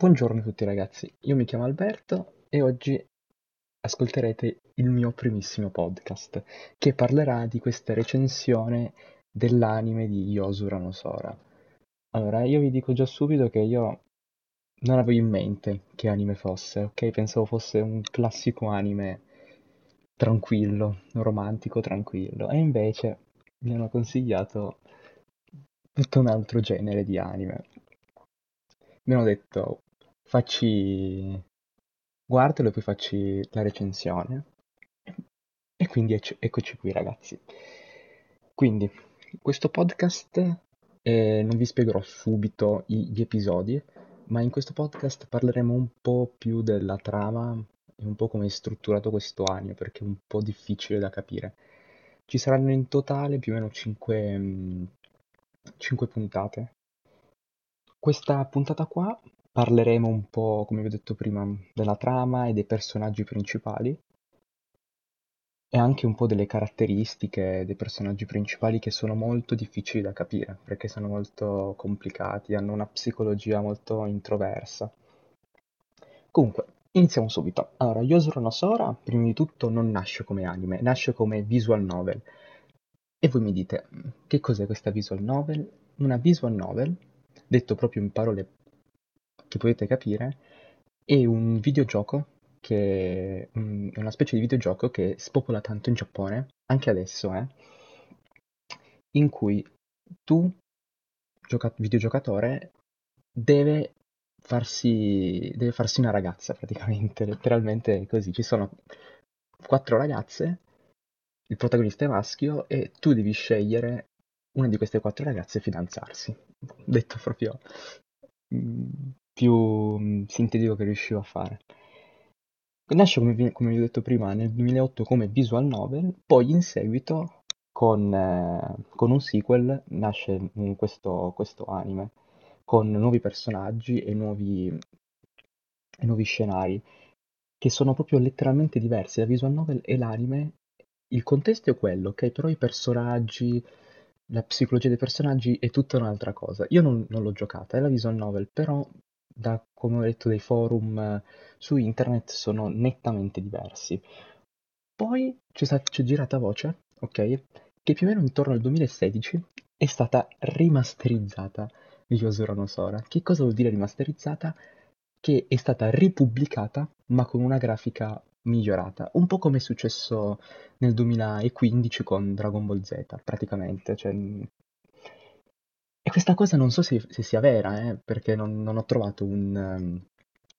Buongiorno a tutti ragazzi, io mi chiamo Alberto e oggi ascolterete il mio primissimo podcast che parlerà di questa recensione dell'anime di Yosura no Sora. Allora, io vi dico già subito che io non avevo in mente che anime fosse, ok? Pensavo fosse un classico anime tranquillo, romantico, tranquillo, e invece mi hanno consigliato tutto un altro genere di anime. Mi hanno detto facci guardalo e poi facci la recensione. E quindi ecc- eccoci qui ragazzi. Quindi, questo podcast eh, non vi spiegherò subito i- gli episodi, ma in questo podcast parleremo un po' più della trama e un po' come è strutturato questo anime, perché è un po' difficile da capire. Ci saranno in totale più o meno 5, 5 puntate. Questa puntata qua Parleremo un po', come vi ho detto prima, della trama e dei personaggi principali e anche un po' delle caratteristiche dei personaggi principali che sono molto difficili da capire perché sono molto complicati, hanno una psicologia molto introversa. Comunque, iniziamo subito. Allora, Yosuro no Sora, prima di tutto, non nasce come anime, nasce come visual novel. E voi mi dite, che cos'è questa visual novel? Una visual novel, detto proprio in parole che potete capire, è un videogioco che mm, è una specie di videogioco che spopola tanto in Giappone, anche adesso, eh, in cui tu, gioca- videogiocatore, deve farsi, deve farsi una ragazza praticamente, letteralmente così. Ci sono quattro ragazze, il protagonista è maschio e tu devi scegliere una di queste quattro ragazze e fidanzarsi. Detto proprio mm, più mm, sintetico che riuscivo a fare. Nasce, come vi, come vi ho detto prima, nel 2008 come visual novel, poi in seguito con, eh, con un sequel nasce mm, questo, questo anime, con nuovi personaggi e nuovi, e nuovi scenari, che sono proprio letteralmente diversi. La visual novel e l'anime, il contesto è quello, ok? Però i personaggi, la psicologia dei personaggi è tutta un'altra cosa. Io non, non l'ho giocata, è la visual novel, però da come ho detto dei forum eh, su internet sono nettamente diversi. Poi c'è, c'è girata voce, ok, che più o meno intorno al 2016 è stata rimasterizzata Yosura no. Che cosa vuol dire rimasterizzata? Che è stata ripubblicata ma con una grafica migliorata, un po' come è successo nel 2015 con Dragon Ball Z, praticamente, cioè questa cosa non so se, se sia vera, eh, perché non, non ho trovato un, um,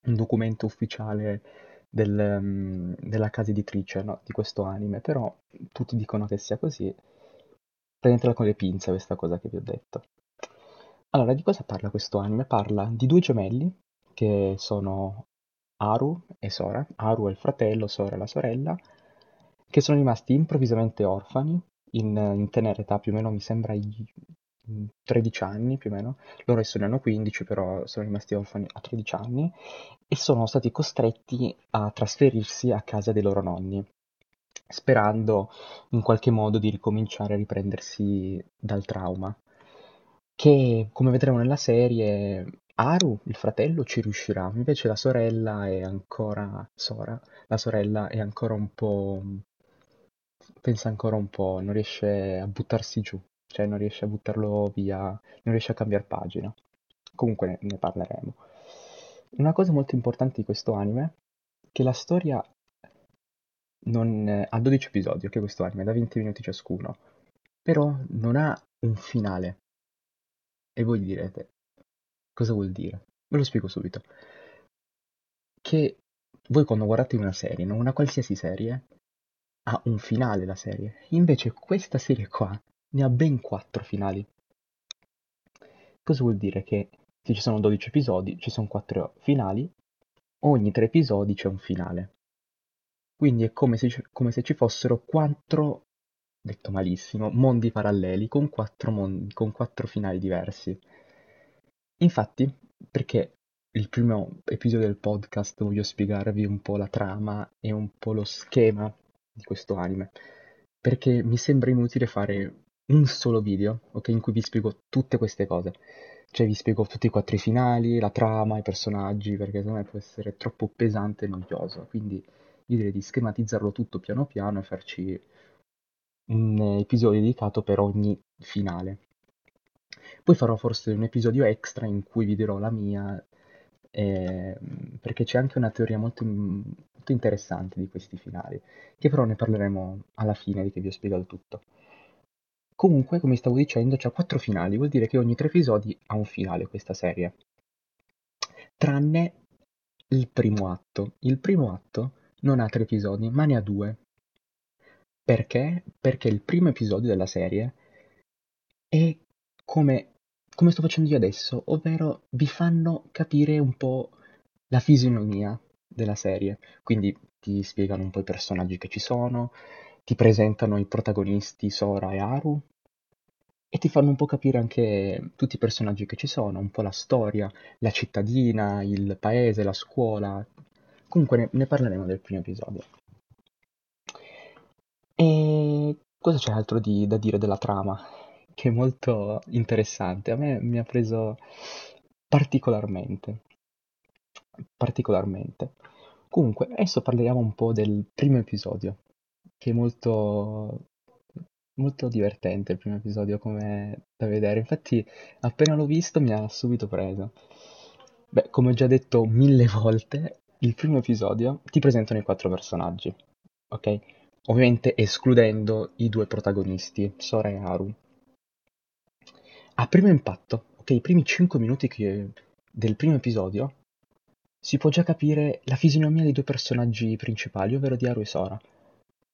un documento ufficiale del, um, della casa editrice no, di questo anime, però tutti dicono che sia così. Prendetela con le pinze questa cosa che vi ho detto. Allora, di cosa parla questo anime? Parla di due gemelli che sono Aru e Sora. Aru è il fratello, Sora è la sorella, che sono rimasti improvvisamente orfani in, in tenera età, più o meno mi sembra 13 anni più o meno, loro adesso ne hanno 15 però sono rimasti orfani a 13 anni e sono stati costretti a trasferirsi a casa dei loro nonni, sperando in qualche modo di ricominciare a riprendersi dal trauma. Che come vedremo nella serie, Aru, il fratello, ci riuscirà, invece la sorella è ancora Sora, la sorella è ancora un po' pensa ancora un po', non riesce a buttarsi giù cioè non riesce a buttarlo via, non riesce a cambiare pagina. Comunque ne, ne parleremo. Una cosa molto importante di questo anime è che la storia non, ha 12 episodi, ok questo anime, da 20 minuti ciascuno, però non ha un finale. E voi direte, cosa vuol dire? Ve lo spiego subito. Che voi quando guardate una serie, non una qualsiasi serie, ha un finale la serie. Invece questa serie qua ne ha ben quattro finali. Cosa vuol dire? Che se ci sono 12 episodi, ci sono quattro finali, ogni tre episodi c'è un finale. Quindi è come se, come se ci fossero quattro, detto malissimo, mondi paralleli con quattro, mondi, con quattro finali diversi. Infatti, perché il primo episodio del podcast voglio spiegarvi un po' la trama e un po' lo schema di questo anime, perché mi sembra inutile fare un solo video, ok, in cui vi spiego tutte queste cose. Cioè vi spiego tutti i quattro finali, la trama, i personaggi, perché secondo me può essere troppo pesante e noioso. Quindi io direi di schematizzarlo tutto piano piano e farci un episodio dedicato per ogni finale. Poi farò forse un episodio extra in cui vi dirò la mia, eh, perché c'è anche una teoria molto, molto interessante di questi finali, che però ne parleremo alla fine di che vi ho spiegato tutto. Comunque, come stavo dicendo, c'ha quattro finali, vuol dire che ogni tre episodi ha un finale questa serie. Tranne il primo atto. Il primo atto non ha tre episodi, ma ne ha due. Perché? Perché il primo episodio della serie è come, come sto facendo io adesso, ovvero vi fanno capire un po' la fisionomia della serie. Quindi ti spiegano un po' i personaggi che ci sono, ti presentano i protagonisti Sora e Haru e ti fanno un po' capire anche tutti i personaggi che ci sono, un po' la storia, la cittadina, il paese, la scuola. Comunque ne, ne parleremo del primo episodio. E cosa c'è altro di, da dire della trama? Che è molto interessante. A me mi ha preso particolarmente. Particolarmente. Comunque, adesso parliamo un po' del primo episodio, che è molto, molto divertente il primo episodio come da vedere. Infatti, appena l'ho visto mi ha subito preso. Beh, come ho già detto mille volte, il primo episodio ti presentano i quattro personaggi, ok? Ovviamente escludendo i due protagonisti, Sora e Haru. A primo impatto, ok, i primi 5 minuti che- del primo episodio si può già capire la fisionomia dei due personaggi principali, ovvero di Haru e Sora.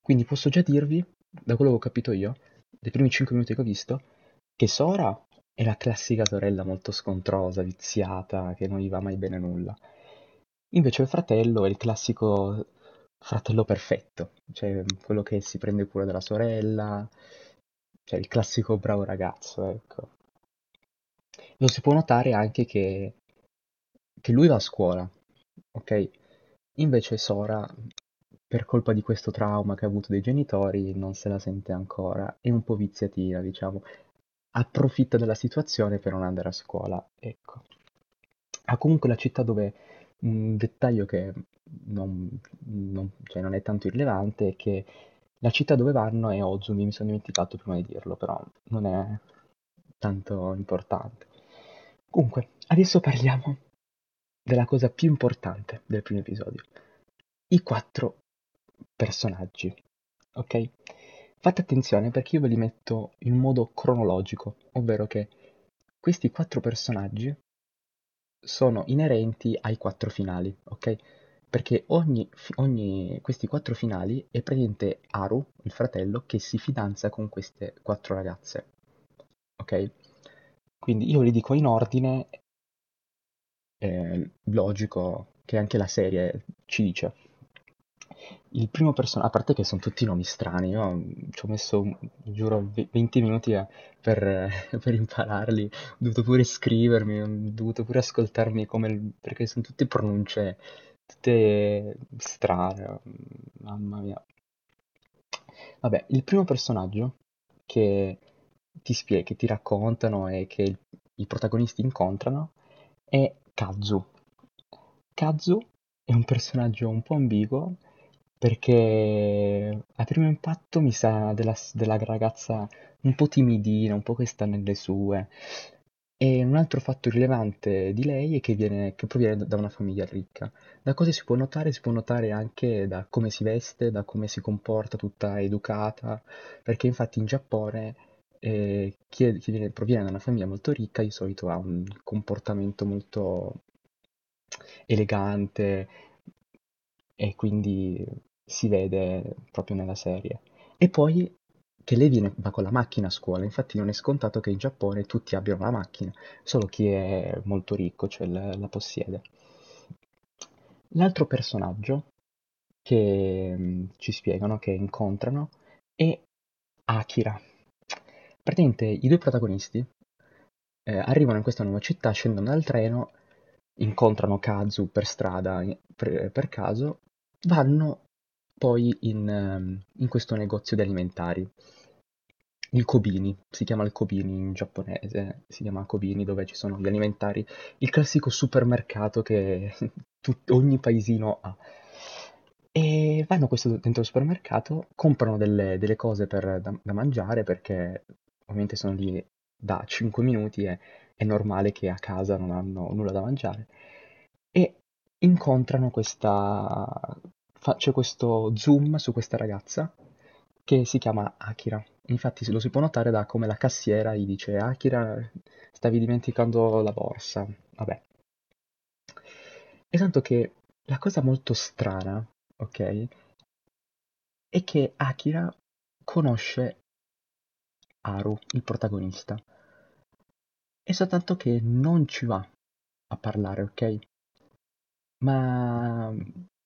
Quindi posso già dirvi, da quello che ho capito io, dei primi 5 minuti che ho visto, che Sora è la classica sorella molto scontrosa, viziata, che non gli va mai bene nulla. Invece il fratello è il classico fratello perfetto, cioè quello che si prende cura della sorella, cioè il classico bravo ragazzo, ecco. Lo si può notare anche che, che lui va a scuola, ok? Invece Sora, per colpa di questo trauma che ha avuto dei genitori, non se la sente ancora, è un po' viziatina, diciamo. Approfitta della situazione per non andare a scuola, ecco. Ha comunque la città dove un dettaglio che non, non, cioè non è tanto irrilevante è che la città dove vanno è Ozumi, mi sono dimenticato prima di dirlo, però non è tanto importante. Comunque, adesso parliamo della cosa più importante del primo episodio. I quattro personaggi, ok? Fate attenzione perché io ve li metto in modo cronologico, ovvero che questi quattro personaggi sono inerenti ai quattro finali, ok? Perché ogni, ogni, questi quattro finali è praticamente Haru, il fratello, che si fidanza con queste quattro ragazze, ok? Quindi io li dico in ordine eh, logico che anche la serie ci dice. Il primo personaggio, a parte che sono tutti nomi strani, io ci ho messo, giuro, 20 minuti a, per, per, impararli, ho dovuto pure scrivermi, ho dovuto pure ascoltarmi come, perché sono tutte pronunce, tutte strane, mamma mia. Vabbè, il primo personaggio che ti spiega, che ti raccontano e che il, i protagonisti incontrano è Kazu. Kazu è un personaggio un po' ambiguo perché a primo impatto mi sa della, della ragazza un po' timidina, un po' che sta nelle sue. E un altro fatto rilevante di lei è che, viene, che proviene da una famiglia ricca. Da cosa si può notare? Si può notare anche da come si veste, da come si comporta, tutta educata, perché infatti in Giappone eh, chi, è, chi viene, proviene da una famiglia molto ricca di solito ha un comportamento molto elegante e quindi si vede proprio nella serie. E poi che lei viene, va con la macchina a scuola, infatti non è scontato che in Giappone tutti abbiano la macchina, solo chi è molto ricco, cioè la, la possiede. L'altro personaggio che mh, ci spiegano, che incontrano, è Akira. Praticamente i due protagonisti eh, arrivano in questa nuova città, scendono dal treno, incontrano Kazu per strada per, per caso, vanno poi in, ehm, in questo negozio di alimentari. il Kobini, si chiama il Kobini in giapponese, si chiama Kobini dove ci sono gli alimentari, il classico supermercato che tut- ogni paesino ha. E vanno dentro il supermercato, comprano delle, delle cose per- da, da mangiare perché ovviamente sono lì da 5 minuti e è normale che a casa non hanno nulla da mangiare. E incontrano questa... fa- c'è questo zoom su questa ragazza che si chiama Akira. Infatti lo si può notare da come la cassiera gli dice Akira, stavi dimenticando la borsa. Vabbè. E tanto che la cosa molto strana, ok, è che Akira conosce Haru, il protagonista. È soltanto che non ci va a parlare, ok? Ma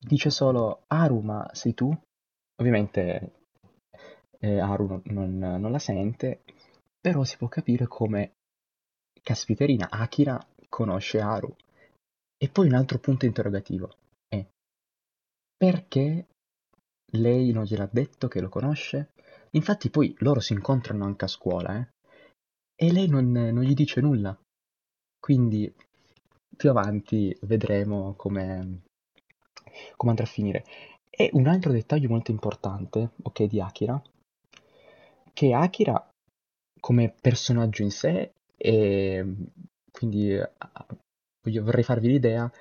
dice solo Haru, ma sei tu? Ovviamente eh, Haru non, non- non la sente, però si può capire come, caspiterina, Akira conosce Haru. E poi un altro punto interrogativo è perché lei non gliel'ha detto che lo conosce? Infatti poi loro si incontrano anche a scuola, eh? E lei non, non gli dice nulla. Quindi più avanti vedremo come, come andrà a finire. E un altro dettaglio molto importante, ok, di Akira, che Akira come personaggio in sé, e quindi voglio- vorrei farvi l'idea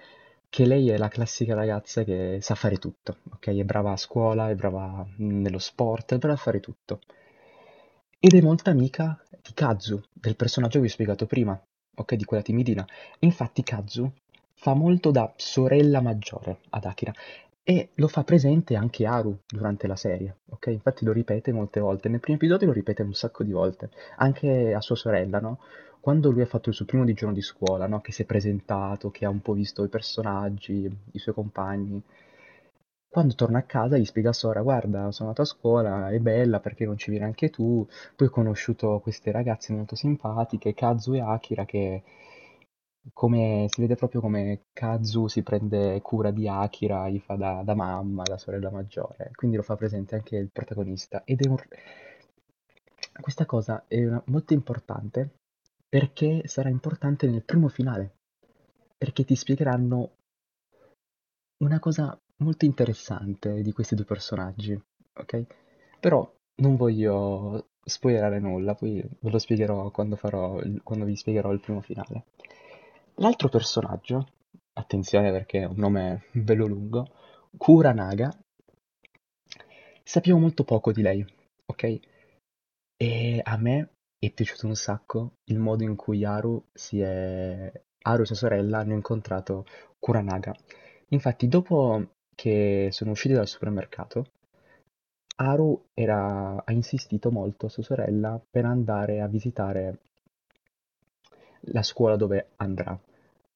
che lei è la classica ragazza che sa fare tutto, ok? È brava a scuola, è brava nello sport, è brava a fare tutto. Ed è molta amica di Kazu, del personaggio che vi ho spiegato prima, ok? Di quella timidina. Infatti Kazu fa molto da sorella maggiore ad Akira e lo fa presente anche Haru durante la serie, ok? Infatti lo ripete molte volte. Nel primo episodio lo ripete un sacco di volte, anche a sua sorella, no? Quando lui ha fatto il suo primo giorno di scuola, no? Che si è presentato, che ha un po' visto i personaggi, i suoi compagni. Quando torna a casa gli spiega a Sora, guarda, sono andato a scuola, è bella perché non ci vieni anche tu, poi ho conosciuto queste ragazze molto simpatiche, Kazu e Akira, che come, si vede proprio come Kazu si prende cura di Akira, gli fa da, da mamma, da sorella maggiore, quindi lo fa presente anche il protagonista. Ed è un... Questa cosa è una- molto importante perché sarà importante nel primo finale, perché ti spiegheranno una cosa molto interessante di questi due personaggi, ok? Però non voglio spoilerare nulla, poi ve lo spiegherò quando farò, quando vi spiegherò il primo finale. L'altro personaggio, attenzione perché è un nome bello lungo, Kuranaga, sappiamo molto poco di lei, ok? E a me è piaciuto un sacco il modo in cui Haru si è... Haru e sua sorella hanno incontrato Kuranaga. Infatti, dopo che sono usciti dal supermercato, Haru era- ha insistito molto a sua sorella per andare a visitare la scuola dove andrà.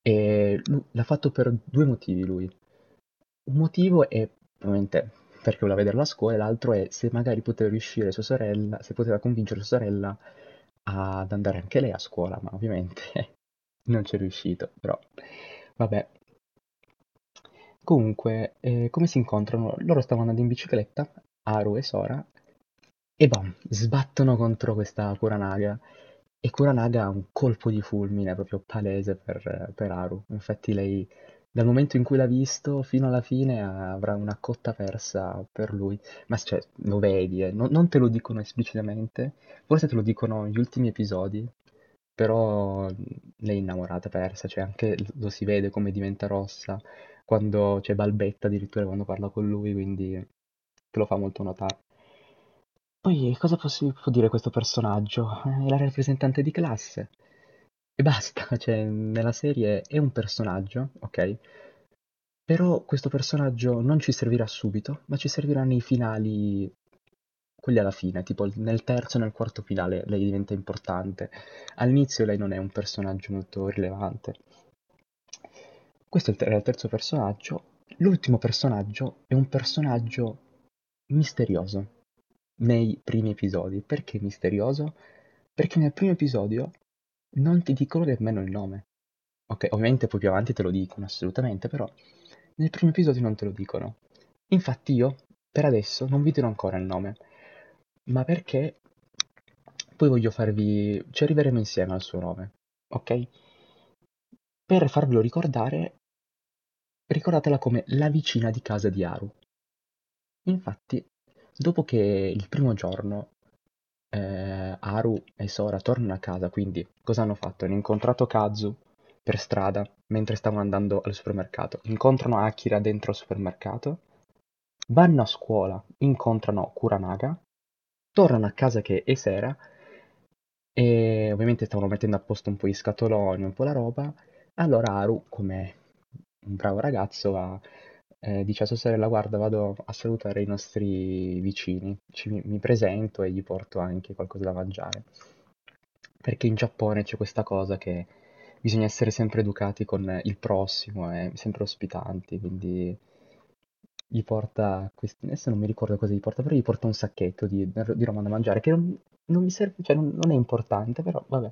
E l'ha fatto per due motivi lui. Un motivo è ovviamente perché voleva vedere la scuola, e l'altro è se magari poteva riuscire sua sorella, se poteva convincere sua sorella ad andare anche lei a scuola, ma ovviamente non c'è riuscito, però vabbè. Comunque, eh, come si incontrano? Loro stavano andando in bicicletta, Haru e Sora, e bam, sbattono contro questa Kuranaga. E Kuranaga ha un colpo di fulmine proprio palese per, per Haru. Infatti lei, dal momento in cui l'ha visto, fino alla fine avrà una cotta persa per lui. Ma cioè, lo vedi, eh, non, non te lo dicono esplicitamente, forse te lo dicono gli ultimi episodi, però lei è innamorata persa, cioè anche lo si vede come diventa rossa quando c'è balbetta addirittura quando parla con lui, quindi te lo fa molto notare. Poi cosa possi- può dire questo personaggio? È la rappresentante di classe. E basta, cioè nella serie è un personaggio, ok? Però questo personaggio non ci servirà subito, ma ci servirà nei finali, quelli alla fine, tipo nel terzo e nel quarto finale lei diventa importante. All'inizio lei non è un personaggio molto rilevante. Questo è il terzo personaggio. L'ultimo personaggio è un personaggio misterioso nei primi episodi. Perché misterioso? Perché nel primo episodio non ti dicono nemmeno il nome. Ok, ovviamente poi più avanti te lo dicono, assolutamente, però nel primo episodio non te lo dicono. Infatti io, per adesso, non vi dirò ancora il nome, ma perché poi voglio farvi... ci arriveremo insieme al suo nome, ok? Per farvelo ricordare, ricordatela come la vicina di casa di Haru. Infatti, dopo che il primo giorno eh, Haru e Sora tornano a casa, quindi cosa hanno fatto? Hanno incontrato Kazu per strada mentre stavano andando al supermercato, incontrano Akira dentro al supermercato, vanno a scuola, incontrano Kuranaga, tornano a casa che è sera e ovviamente stavano mettendo a posto un po' gli scatoloni, un po' la roba, allora Haru, come un bravo ragazzo, va, eh, dice a sua sorella guarda vado a salutare i nostri vicini, Ci- mi presento e gli porto anche qualcosa da mangiare. Perché in Giappone c'è questa cosa che bisogna essere sempre educati con il prossimo e sempre ospitanti, quindi gli porta questi, adesso non mi ricordo cosa gli porta, però gli porta un sacchetto di, di roba da mangiare che non, non mi serve, cioè non, non è importante, però vabbè.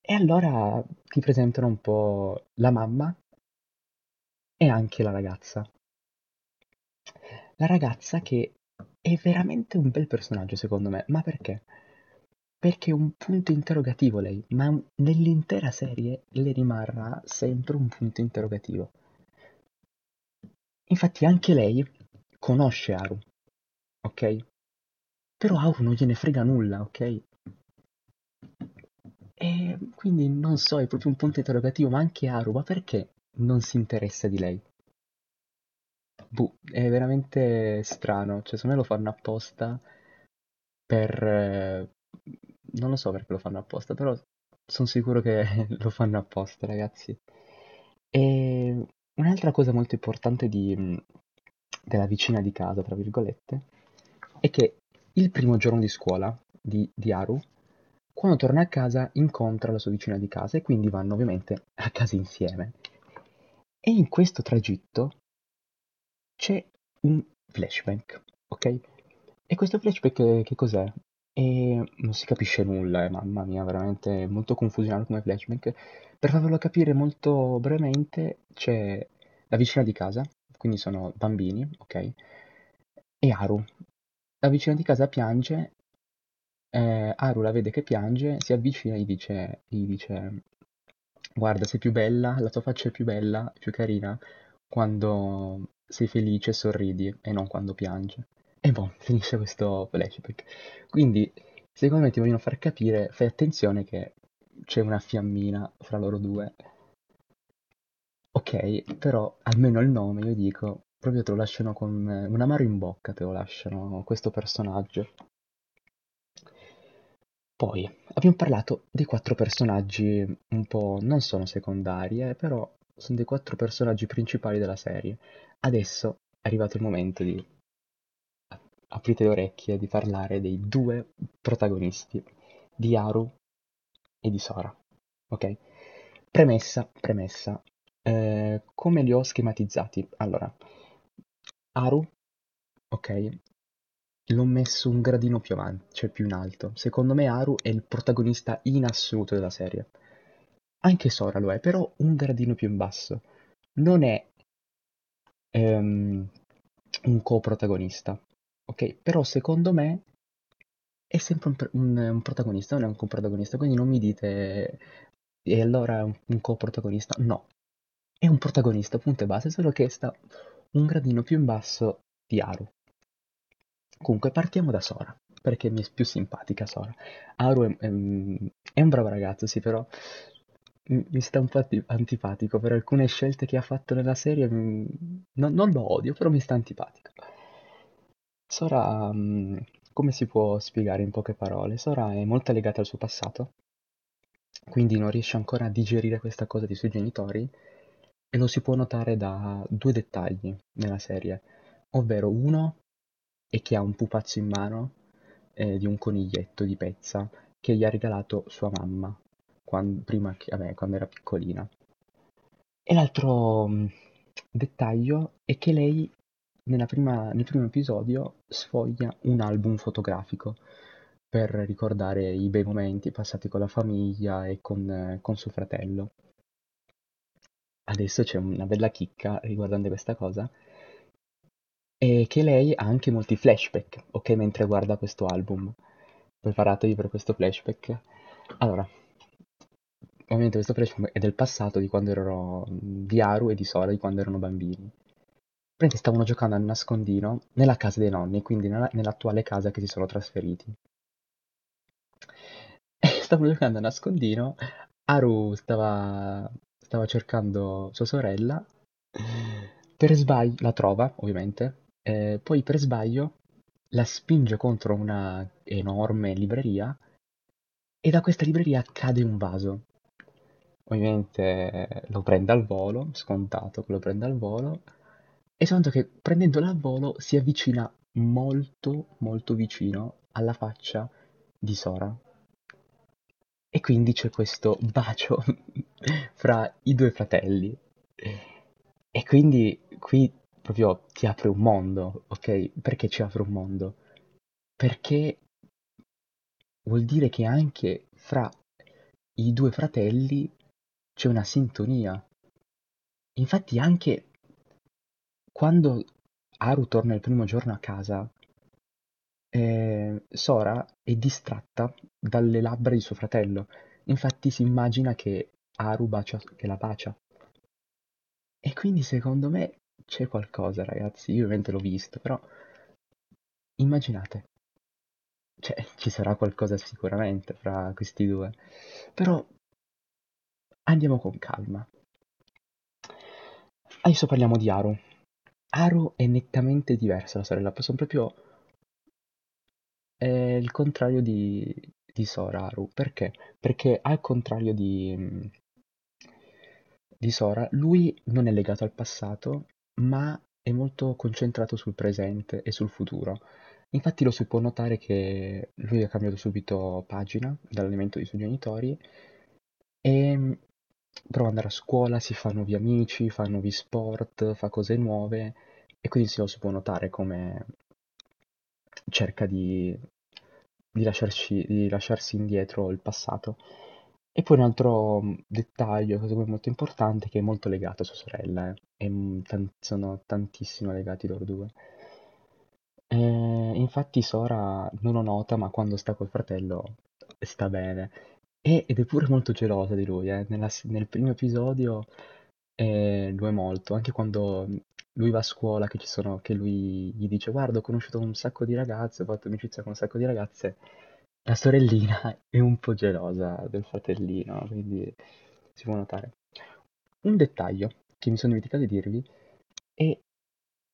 E allora ti presentano un po' la mamma e anche la ragazza. La ragazza che è veramente un bel personaggio secondo me, ma perché? Perché è un punto interrogativo lei, ma nell'intera serie le rimarrà sempre un punto interrogativo. Infatti anche lei conosce Haru, ok? Però Haru non gliene frega nulla, ok? E quindi non so, è proprio un punto interrogativo, ma anche Haru, ma perché non si interessa di lei? Boh, è veramente strano, cioè secondo me lo fanno apposta per... eh, non lo so perché lo fanno apposta, però sono sicuro che lo fanno apposta, ragazzi. E un'altra cosa molto importante di, mh, della vicina di casa, tra virgolette, è che il primo giorno di scuola di, di Haru, quando torna a casa incontra la sua vicina di casa e quindi vanno ovviamente a casa insieme. E in questo tragitto c'è un flashback, ok? E questo flashback che, cos'è? E non si capisce nulla, eh, mamma mia, veramente molto confusionato come flashback. Per farvelo capire molto brevemente, c'è la vicina di casa, quindi sono bambini, ok? E Haru. La vicina di casa piange, eh, Haru la vede che piange, si avvicina e gli dice, gli dice guarda, sei più bella, la tua faccia è più bella, più carina, quando sei felice e sorridi e non quando piange. E boh, finisce questo flashback. Quindi, secondo me ti vogliono far capire, fai attenzione che c'è una fiammina fra loro due. Ok, però almeno il nome, io dico, proprio te lo lasciano con un amaro in bocca, te lo lasciano questo personaggio. Poi abbiamo parlato dei quattro personaggi un po' non sono secondari, eh, però sono dei quattro personaggi principali della serie. Adesso è arrivato il momento di aprite le orecchie di parlare dei due protagonisti, di Haru e di Sora. Ok? Premessa, premessa. Eh, come li ho schematizzati? Allora, Haru, ok, l'ho messo un gradino più avanti, cioè più in alto. Secondo me Haru è il protagonista in assoluto della serie. Anche Sora lo è, però un gradino più in basso. Non è ehm, un co-protagonista, ok? Però secondo me è sempre un, un, un protagonista, non è un co-protagonista, quindi non mi dite e allora è un, un co-protagonista. No, è un protagonista, punto e base, solo che sta un gradino più in basso di Haru. Comunque partiamo da Sora, perché mi è più simpatica Sora. Haru è, è, è un bravo ragazzo, sì, però mi sta un po' antipatico per alcune scelte che ha fatto nella serie. Non, non lo odio, però mi sta antipatico. Sora, come si può spiegare in poche parole? Sora è molto legata al suo passato, quindi non riesce ancora a digerire questa cosa dei suoi genitori e lo si può notare da due dettagli nella serie, ovvero uno è che ha un pupazzo in mano eh, di un coniglietto di pezza che gli ha regalato sua mamma quando, prima che, vabbè, quando era piccolina. E l'altro mh, dettaglio è che lei prima, nel primo episodio sfoglia un album fotografico per ricordare i bei momenti passati con la famiglia e con, con suo fratello. Adesso c'è una bella chicca riguardante questa cosa, è che lei ha anche molti flashback, ok, mentre guarda questo album. preparatevi per questo flashback. Allora, ovviamente questo flashback è del passato di quando ero di Aru e di Sora di quando erano bambini. Praticamente stavano giocando a nascondino nella casa dei nonni, quindi nella, nell'attuale casa che si sono trasferiti. E stavano giocando a nascondino, Aru stava, stava cercando sua sorella, per sbaglio la trova, ovviamente, eh, poi per sbaglio la spinge contro una enorme libreria e da questa libreria cade un vaso. Ovviamente lo prende al volo, scontato che lo prende al volo, e soltanto che prendendolo al volo si avvicina molto molto vicino alla faccia di Sora. E quindi c'è questo bacio fra i due fratelli. E quindi qui proprio ti apre un mondo, ok? Perché ci apre un mondo? Perché vuol dire che anche fra i due fratelli c'è una sintonia. Infatti anche quando Haru torna il primo giorno a casa, eh, Sora è distratta dalle labbra di suo fratello. Infatti si immagina che Haru bacia, che la bacia. E quindi secondo me c'è qualcosa, ragazzi. Io ovviamente l'ho visto, però immaginate. Cioè, ci sarà qualcosa sicuramente fra questi due. Però andiamo con calma. Adesso parliamo di Haru. Haru è nettamente diversa la sorella, sono proprio è il contrario di, di Sora Haru. Perché? Perché al contrario di, di Sora, lui non è legato al passato, ma è molto concentrato sul presente e sul futuro. Infatti lo si può notare che lui ha cambiato subito pagina dall'alimento dei suoi genitori e mm, prova ad andare a scuola, si fa nuovi amici, fa nuovi sport, fa cose nuove e quindi si lo si può notare come cerca di, di, lasciarci, di lasciarsi indietro il passato. E poi un altro mm, dettaglio, secondo me molto importante, che è molto legato a sua sorella, eh. E, mm, tan- sono tantissimo legati loro due. Eh, infatti Sora non lo nota, ma quando sta col fratello sta bene. E- ed è pure molto gelosa di lui, eh. Nella- nel primo episodio eh, lo è molto, anche quando lui va a scuola, che, ci sono, che lui gli dice guarda ho conosciuto un sacco di ragazze, ho fatto amicizia con un sacco di ragazze, la sorellina è un po' gelosa del fratellino, quindi si può notare. Un dettaglio che mi sono dimenticato di dirvi è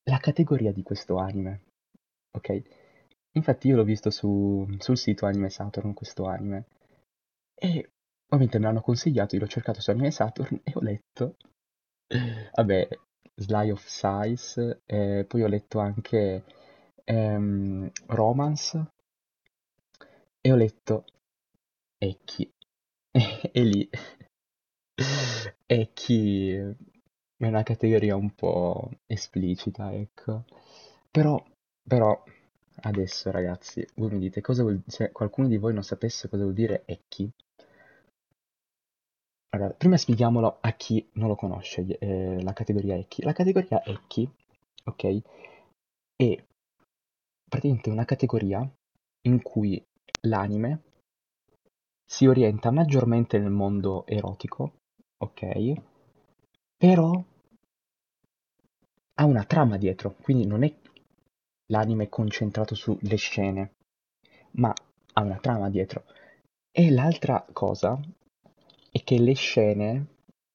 la categoria di questo anime, ok? Infatti io l'ho visto su, sul sito Anime Saturn, questo anime, e ovviamente me l'hanno consigliato, io l'ho cercato su Anime Saturn e ho letto, vabbè, Sly of Size, eh, poi ho letto anche ehm, Romance e ho letto Ecchi. e lì Ecchi è una categoria un po' esplicita, ecco. Però, però, adesso ragazzi, voi mi dite cosa vuol se qualcuno di voi non sapesse cosa vuol dire Ecchi. Allora, prima spieghiamolo a chi non lo conosce, eh, la categoria Ecchi. La categoria Ecchi, ok, è praticamente una categoria in cui l'anime si orienta maggiormente nel mondo erotico, ok, però ha una trama dietro, quindi non è l'anime concentrato sulle scene, ma ha una trama dietro. E l'altra cosa è che le scene,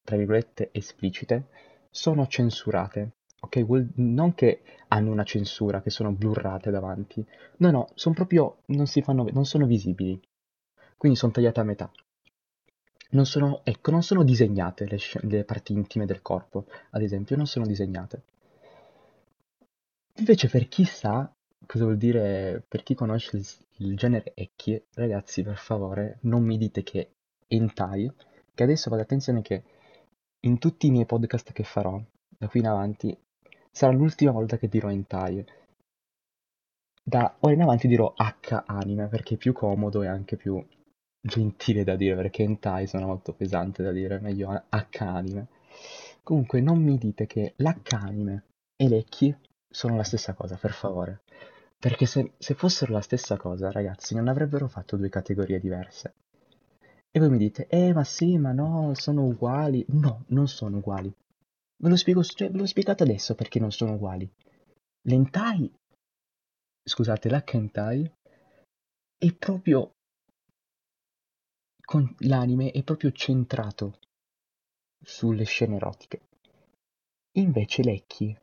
tra virgolette, esplicite, sono censurate. Ok, non che hanno una censura, che sono blurrate davanti. No, no, sono proprio, non si fanno, non sono visibili. Quindi sono tagliate a metà. Non sono, ecco, non sono disegnate le, le parti intime del corpo, ad esempio, non sono disegnate. Invece per chi sa cosa vuol dire, per chi conosce il, il genere Ecchi, ragazzi, per favore, non mi dite che hentai, che adesso fate attenzione che in tutti i miei podcast che farò, da qui in avanti, sarà l'ultima volta che dirò hentai. Da ora in avanti dirò H anime, perché è più comodo e anche più gentile da dire, perché hentai sono molto pesante da dire, meglio H anime. Comunque non mi dite che l'H anime e l'Ecchi sono la stessa cosa, per favore. Perché se, se fossero la stessa cosa, ragazzi, non avrebbero fatto due categorie diverse. E voi mi dite, eh, ma sì, ma no, sono uguali. No, non sono uguali. Ve lo spiego, cioè, ve l'ho spiegato adesso perché non sono uguali. L'entai, scusate, l'Hkentai è proprio con l'anime è proprio centrato sulle scene erotiche. Invece Lecchi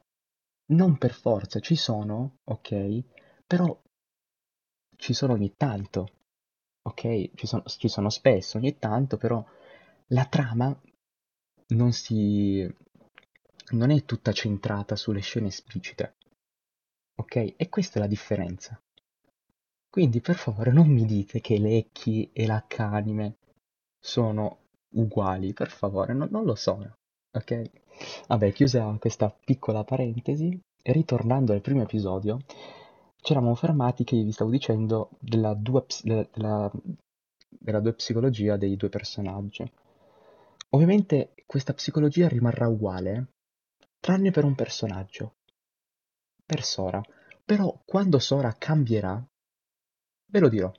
non per forza ci sono, ok, però ci sono ogni tanto, ok, ci sono, ci sono spesso, ogni tanto, però la trama non si non è tutta centrata sulle scene esplicite, ok? E questa è la differenza. Quindi per favore non mi dite che l'Ecchi e l'H-anime sono uguali, per favore, no, non lo sono, ok? Vabbè, chiusa questa piccola parentesi, ritornando al primo episodio, ci eravamo fermati che vi stavo dicendo della due, della, della due psicologia dei due personaggi. Ovviamente questa psicologia rimarrà uguale, tranne per un personaggio, per Sora. Però quando Sora cambierà, ve lo dirò.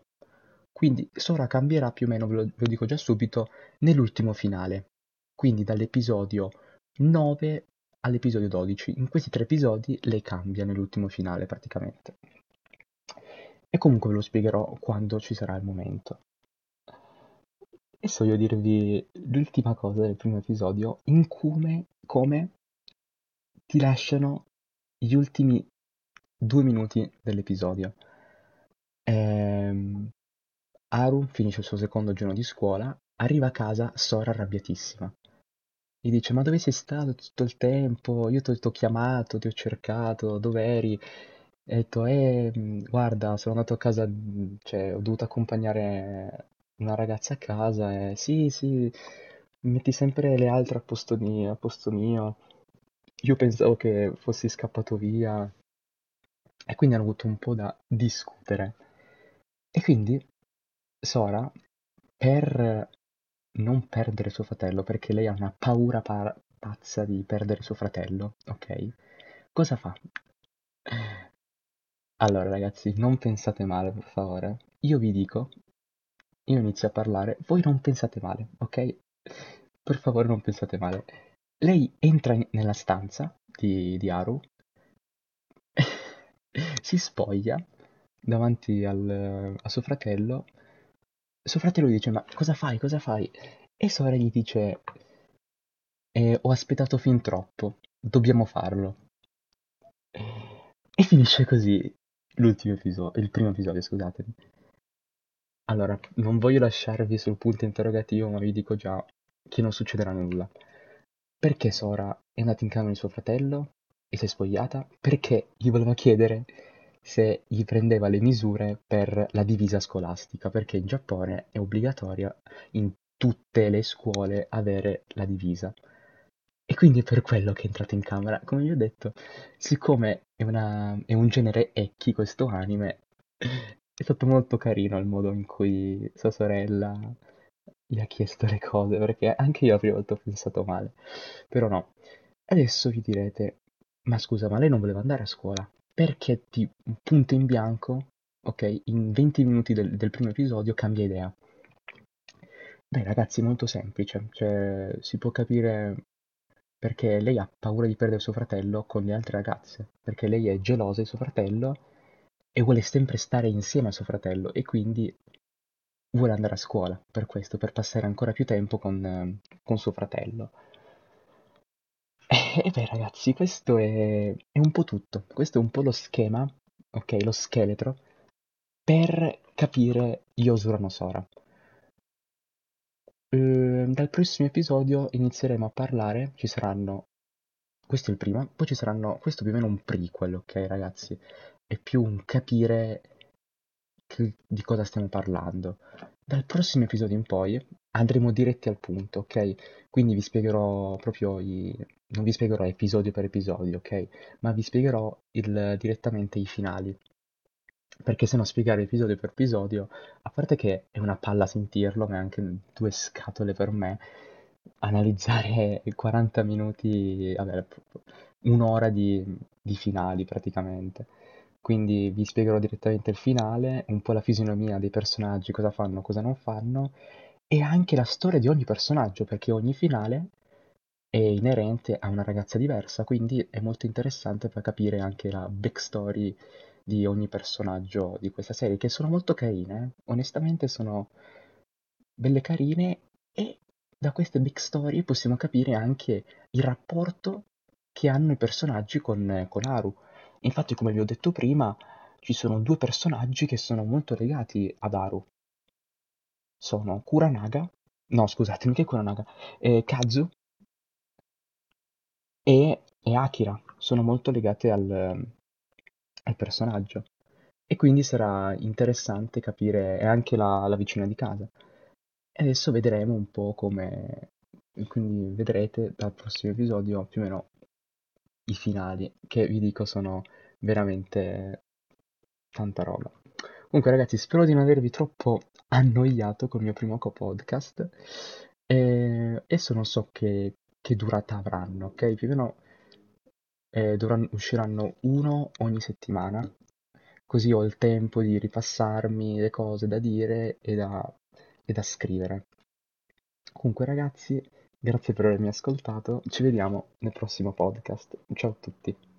Quindi Sora cambierà più o meno, ve lo, ve lo dico già subito, nell'ultimo finale. Quindi dall'episodio 9 all'episodio 12. In questi tre episodi lei cambia nell'ultimo finale praticamente. E comunque ve lo spiegherò quando ci sarà il momento. Adesso voglio dirvi l'ultima cosa del primo episodio, in come, come ti lasciano gli ultimi due minuti dell'episodio. Ehm, Haru finisce il suo secondo giorno di scuola, arriva a casa Sora arrabbiatissima. Gli dice, ma dove sei stato tutto il tempo? Io ti ho chiamato, ti ho cercato, dove eri? E ho detto, eh, guarda, sono andato a casa, cioè, ho dovuto accompagnare una ragazza a casa e sì, sì, metti sempre le altre a posto mio, a posto mio. Io pensavo che fossi scappato via e quindi hanno avuto un po' da discutere. E quindi Sora, per non perdere suo fratello, perché lei ha una paura pa- pazza di perdere suo fratello, ok? Cosa fa? Allora ragazzi, non pensate male, per favore. Io vi dico, io inizio a parlare, voi non pensate male, ok? Per favore non pensate male. Lei entra nella stanza di, di Haru, si spoglia davanti al, a suo fratello. Suo fratello gli dice: Ma cosa fai? Cosa fai? E Sora gli dice: eh, Ho aspettato fin troppo, dobbiamo farlo. E finisce così l'ultimo episodio, il primo episodio, scusatemi. Allora, non voglio lasciarvi sul punto interrogativo, ma vi dico già che non succederà nulla. Perché Sora è andata in camera di suo fratello e si è spogliata? Perché gli voleva chiedere se gli prendeva le misure per la divisa scolastica, perché in Giappone è obbligatoria in tutte le scuole avere la divisa. E quindi è per quello che è entrato in camera. Come vi ho detto, siccome è, una, è un genere Ecchi questo anime, è stato molto carino il modo in cui sua sorella gli ha chiesto le cose, perché anche io la prima volta ho pensato male. Però no. Adesso vi direte, ma scusa, ma lei non voleva andare a scuola? Perché di un punto in bianco, ok, in 20 minuti del, del primo episodio cambia idea. Beh, ragazzi, è molto semplice, cioè si può capire perché lei ha paura di perdere suo fratello con le altre ragazze, perché lei è gelosa di suo fratello e vuole sempre stare insieme a suo fratello e quindi vuole andare a scuola per questo, per passare ancora più tempo con, eh, con suo fratello. E beh ragazzi, questo è, è un po' tutto, questo è un po' lo schema, ok, lo scheletro, per capire Yosura no Sora. Ehm, dal prossimo episodio inizieremo a parlare, ci saranno, questo è il primo, poi ci saranno, questo più o meno un prequel, ok ragazzi? È più un capire di cosa stiamo parlando. Dal prossimo episodio in poi andremo diretti al punto, ok? Quindi vi spiegherò proprio i... non vi spiegherò episodio per episodio, ok? Ma vi spiegherò il- direttamente i finali. Perché se no spiegare episodio per episodio, a parte che è una palla sentirlo, ma è anche due scatole per me, analizzare 40 minuti, vabbè, un'ora di, di finali praticamente. Quindi vi spiegherò direttamente il finale, un po' la fisionomia dei personaggi, cosa fanno, cosa non fanno, e anche la storia di ogni personaggio, perché ogni finale è inerente a una ragazza diversa, quindi è molto interessante per capire anche la backstory di ogni personaggio di questa serie, che sono molto carine, eh. onestamente sono belle carine e da queste backstory possiamo capire anche il rapporto che hanno i personaggi con, con Haru. Infatti, come vi ho detto prima, ci sono due personaggi che sono molto legati ad Haru. Sono Kuranaga, no scusatemi, che Kuranaga? Eh, Kazu e, e Akira, sono molto legate al, al personaggio. E quindi sarà interessante capire, e anche la, la vicina di casa. E adesso vedremo un po' come, quindi vedrete dal prossimo episodio più o meno i finali, che vi dico sono veramente tanta roba. Comunque ragazzi, spero di non avervi troppo annoiato col mio primo co-podcast. E adesso non so che, che durata avranno, ok? Più o meno eh, dovranno, usciranno uno ogni settimana, così ho il tempo di ripassarmi le cose da dire e da, e da scrivere. Comunque ragazzi, grazie per avermi ascoltato, ci vediamo nel prossimo podcast. Ciao a tutti.